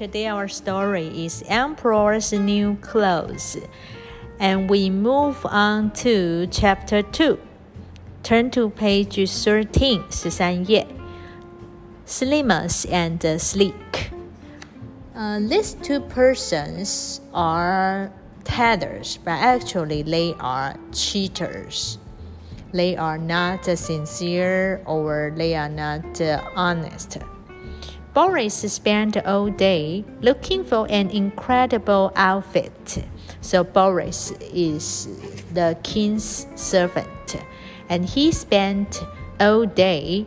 today our story is Emperor's New Clothes. And we move on to chapter 2. Turn to page 13, 13页. Slimus and Sleek. Uh, these two persons are tethers, but actually they are cheaters. They are not sincere or they are not honest. Boris spent all day looking for an incredible outfit. So Boris is the king's servant, and he spent all day,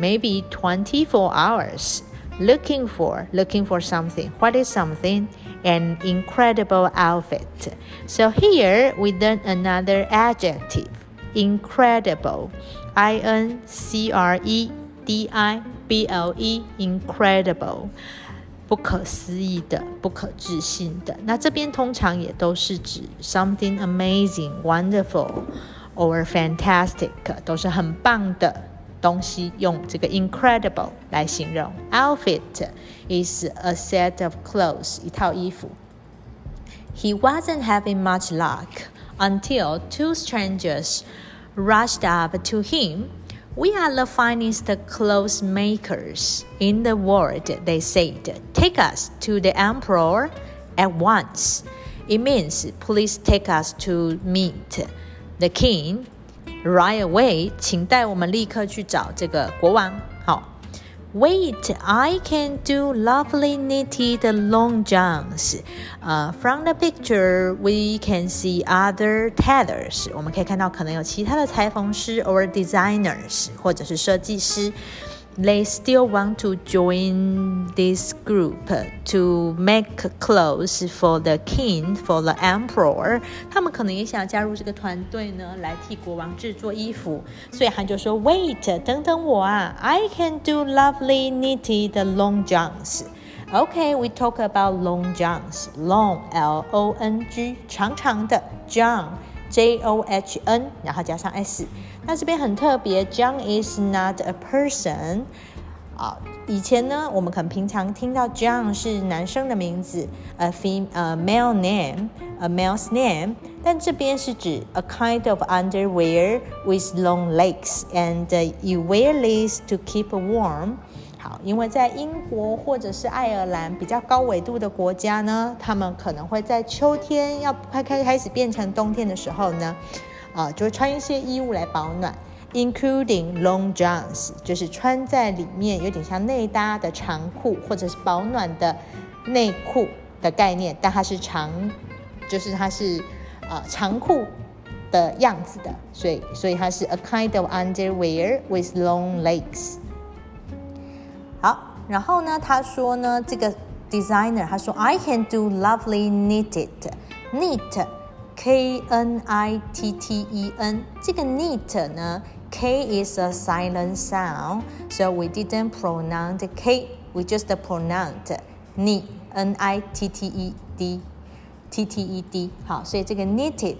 maybe 24 hours, looking for looking for something. What is something? An incredible outfit. So here we learn another adjective, incredible. I N C R E D I B L E incredible，不可思议的、不可置信的。那这边通常也都是指 something amazing、wonderful or fantastic，都是很棒的东西，用这个 incredible 来形容。Outfit is a set of clothes，一套衣服。He wasn't having much luck until two strangers rushed up to him we are the finest clothes makers in the world, they said. Take us to the emperor at once. It means please take us to meet the king right away. 请带我们立刻去找这个国王。 好。Wait, I can do lovely knitted long johns. Uh, from the picture, we can see other tailors. 我们可以看到可能有其他的裁缝师 or designers 或者是设计师。 they still want to join this group to make clothes for the king, for the emperor。他们可能也想加入这个团队呢，来替国王制作衣服。所以他就说：“Wait，等等我啊！I can do lovely knitted long johns。” Okay, we talk about long johns. Long, L-O-N-G，长长的 John。 J O H N，然后加上 S。那这边很特别，John is not a person。啊，以前呢，我们可能平常听到 John 是男生的名字，a fem 呃 male name，a male's name。但这边是指 a kind of underwear with long legs，and you wear this to keep warm。 好，因为在英国或者是爱尔兰比较高纬度的国家呢，他们可能会在秋天要快开开始变成冬天的时候呢，啊，就会穿一些衣物来保暖，including long johns，就是穿在里面有点像内搭的长裤或者是保暖的内裤的概念，但它是长，就是它是呃长裤的样子的，所以所以它是 a kind of underwear with long legs。好，然后呢，他说呢，这个 designer 他说 I can do lovely knitted knit K N I T T E N 这个 knit 呢 K is a silent sound so we didn't pronounce K we just pronounced knit N I T T E D T T E D 好，所以这个 knitted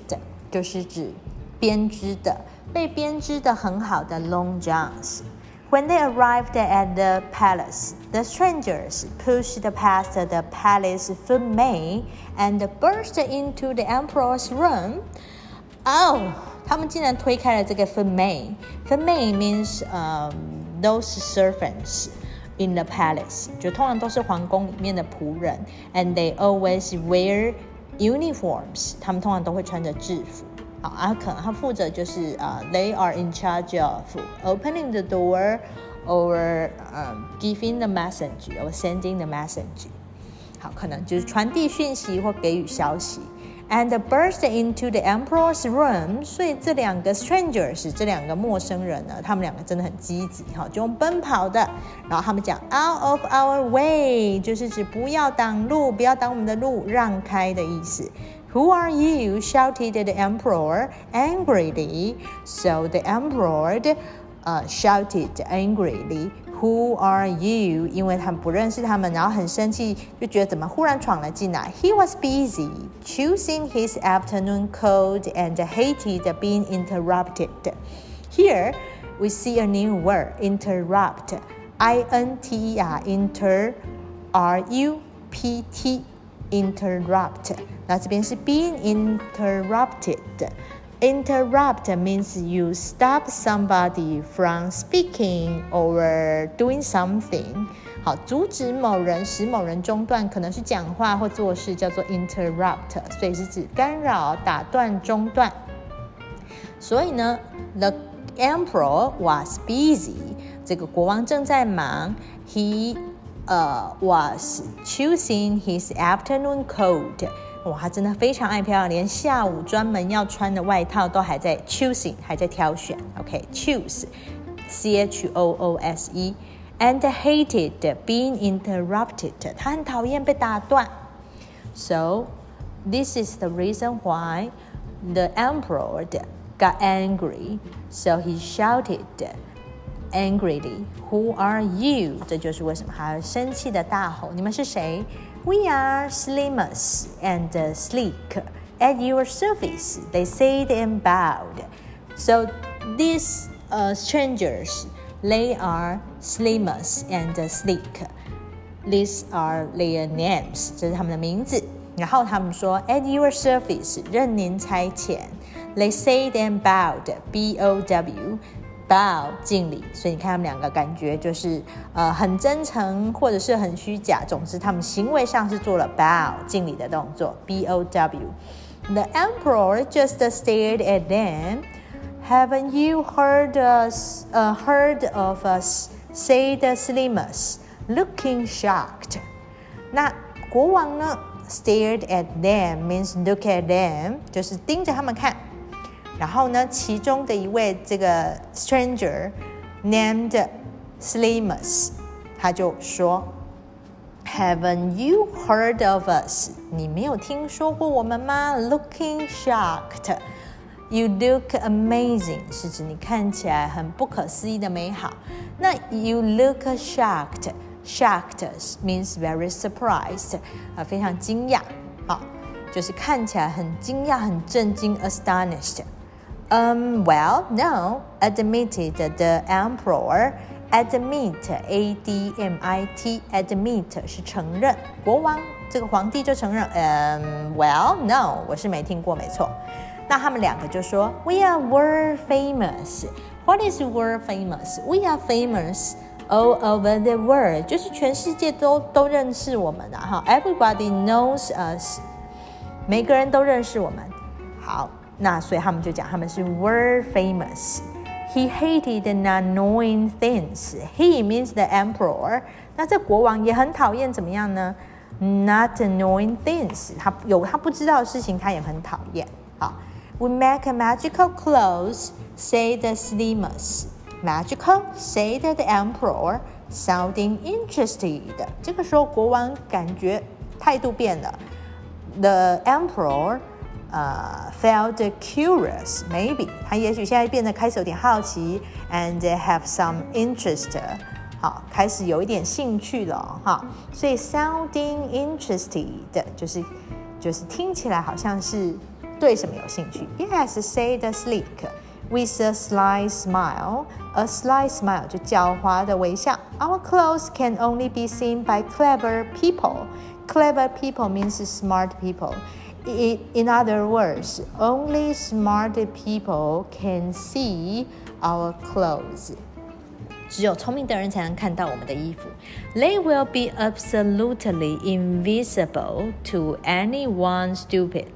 就是指编织的，被编织的很好的 long johns。 when they arrived at the palace, the strangers pushed past the palace footmen and burst into the emperor's room. Oh, 他们竟然推开了这个 footmen. Footmen means um, those servants in the palace，就通常都是皇宫里面的仆人，and they always wear uniforms。他们通常都会穿着制服。 好啊，可能他负责就是啊、，they are in charge of opening the door or um, giving the message or sending the message。好，可能就是传递讯息或给予消息。And burst into the emperor's room。所以这两个 strangers，这两个陌生人呢，他们两个真的很积极哈，就用奔跑的。然后他们讲 out of our way，就是指不要挡路，不要挡我们的路，让开的意思。Who are you? shouted the emperor angrily. So the emperor uh, shouted angrily. Who are you? 因为他们不认识他们，然后很生气，就觉得怎么忽然闯了进来。He was busy choosing his afternoon coat and hated being interrupted. Here we see a new word, interrupt. I N T E R, inter, R U p t interrupt， 那这边是 being interrupted。Interrupt means you stop somebody from speaking or doing something。好，阻止某人，使某人中断，可能是讲话或做事，叫做 interrupt，所以是指干扰、打断、中断。所以呢，the emperor was busy，这个国王正在忙。He 呃 was choosing his afternoon coat。 哇，他真的非常爱漂亮，连下午专门要穿的外套都还在 choosing，还在挑选。OK，choose，C H O O S E，and hated being interrupted。他很讨厌被打断。So this is the reason why the emperor got angry. So he shouted angrily, "Who are you?" 这就是为什么他生气的大吼：“你们是谁？” We are Slimus and uh, sleek. At your service, they said and bowed. So these uh, strangers, they are Slimus and uh, sleek. These are their names，这是他们的名字。然后他们说，At your service，任您差遣。They said and bowed, B O W. bow 敬礼，所以你看他们两个感觉就是呃很真诚或者是很虚假，总之他们行为上是做了 bow 敬礼的动作，b o w。The emperor just stared at them. Haven't you heard us? Uh, heard of us? Said Slimus, looking shocked. 那国王呢？Stared at them means look at them，就是盯着他们看。然后呢，其中的一位这个 stranger named Slimus，他就说：“Haven't you heard of us？你没有听说过我们吗？Looking shocked。You look amazing，是指你看起来很不可思议的美好。那 You look shocked，shocked means very surprised，啊，非常惊讶，好，就是看起来很惊讶、很震惊，astonished。 Um, well, no, admitted the emperor. Admit, a d m i t, admit 是承认，国王这个皇帝就承认。嗯、um,，Well, no，我是没听过，没错。那他们两个就说，We are world famous. What is world famous? We are famous all over the world，就是全世界都都认识我们的哈。Everybody knows us，每个人都认识我们。好。 那所以他们就讲他们是 world famous。He hated the annoying things. He means the emperor. 那这国王也很讨厌怎么样呢？Not annoying things. 他有他不知道的事情，他也很讨厌。好，We make magical clothes, say the slimmers. Magical, say the emperor, sounding interested. 这个时候国王感觉态度变了。The emperor 呃、uh,，felt curious maybe，他也许现在变得开始有点好奇，and have some interest，好，开始有一点兴趣了哈。所以 sounding interested 就是就是听起来好像是对什么有兴趣。Yes，said sleek with a sly smile，a sly smile 就狡猾的微笑。Our clothes can only be seen by clever people. Clever people means smart people. in other words, only smart people can see our clothes. 只有聪明的人才能看到我们的衣服。They will be absolutely invisible to anyone stupid,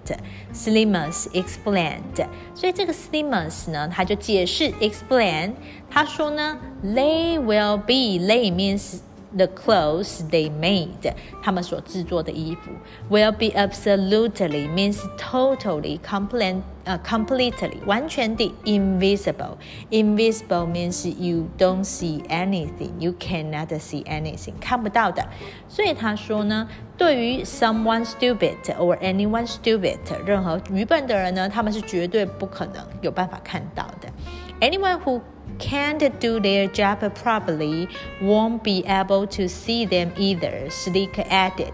Slimus explained. 所以这个 Slimus 呢，他就解释 explain，他说呢，they will be，they means the clothes they made，他们所制作的衣服，will be absolutely means totally, complete, 呃、uh,，completely 完全的 invisible. Invisible means you don't see anything, you cannot see anything，看不到的。所以他说呢，对于 someone stupid or anyone stupid，任何愚笨的人呢，他们是绝对不可能有办法看到的。Anyone who can't do their job properly won't be able to see them either. Sleek added.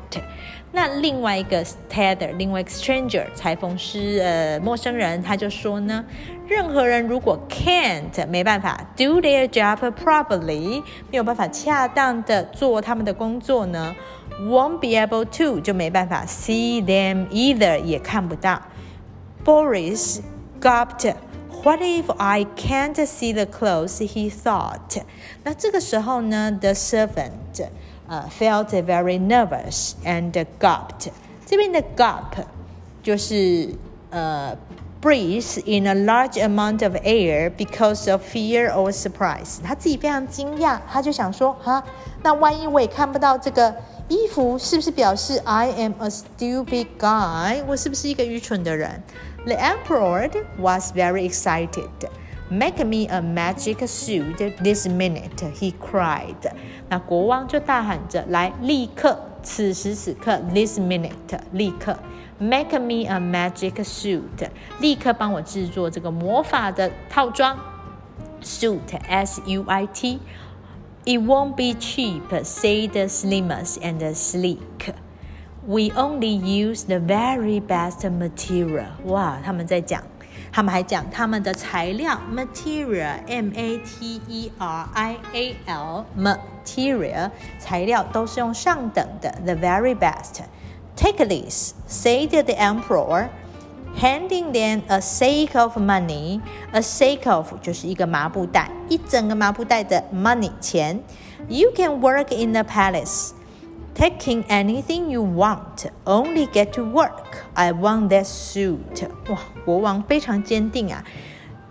那另外一个 tether，另外一个 stranger 裁缝师，呃，陌生人，他就说呢，任何人如果 can't 没办法 do their job properly，没有办法恰当的做他们的工作呢 won't be able to 就没办法 see them either 也看不到。Boris gulped. What if I can't see the clothes? He thought. 那这个时候呢，the servant 呃、uh, felt very nervous and gulped. 这边的 gulp 就是呃 breathe in a large amount of air because of fear or surprise。他自己非常惊讶，他就想说哈，那万一我也看不到这个衣服，是不是表示 I am a stupid guy？我是不是一个愚蠢的人 the emperor was very excited. Make me a magic suit this minute, he cried. 那国王就大喊着：“来，立刻！此时此刻，this minute，立刻，make me a magic suit，立刻帮我制作这个魔法的套装，suit，s u i t。It won't be cheap," said Slimus and Sleek. We only use the very best material. 哇，他们在讲，他们还讲他们的材料 material, M-A-T-E-R-I-A-L, material 材料都是用上等的，the very best。Take this, said the emperor, handing them a sack of money. A sack of 就是一个麻布袋，一整个麻布袋的 money 钱。You can work in the palace, taking anything you want. Only get to work. I want that suit. 哇，国王非常坚定啊。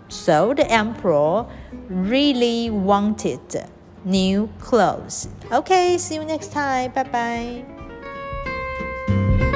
So the emperor really wanted new clothes. Okay, see you next time. Bye bye. Thank you.